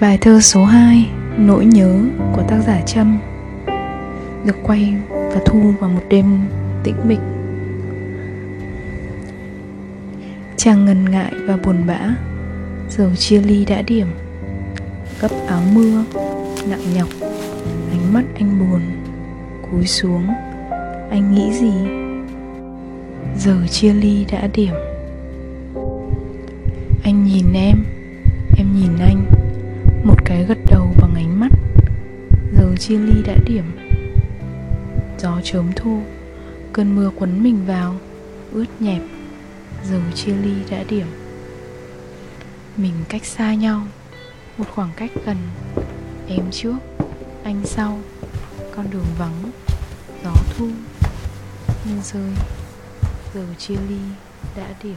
Bài thơ số 2 Nỗi nhớ của tác giả Trâm, Được quay và thu vào một đêm tĩnh mịch. Chàng ngần ngại và buồn bã, Giờ chia ly đã điểm, Gấp áo mưa, Nặng nhọc, Ánh mắt anh buồn, Cúi xuống, Anh nghĩ gì? Giờ chia ly đã điểm. Anh nhìn em một gật đầu bằng ánh mắt. Giờ chia ly đã điểm. Gió chớm thu, Cơn mưa quấn mình vào, Ướt nhẹp. Giờ chia ly đã điểm. Mình cách xa nhau, Một khoảng cách gần. Em trước, Anh sau. Con đường vắng, Gió thu Mưa rơi. Giờ chia ly đã điểm.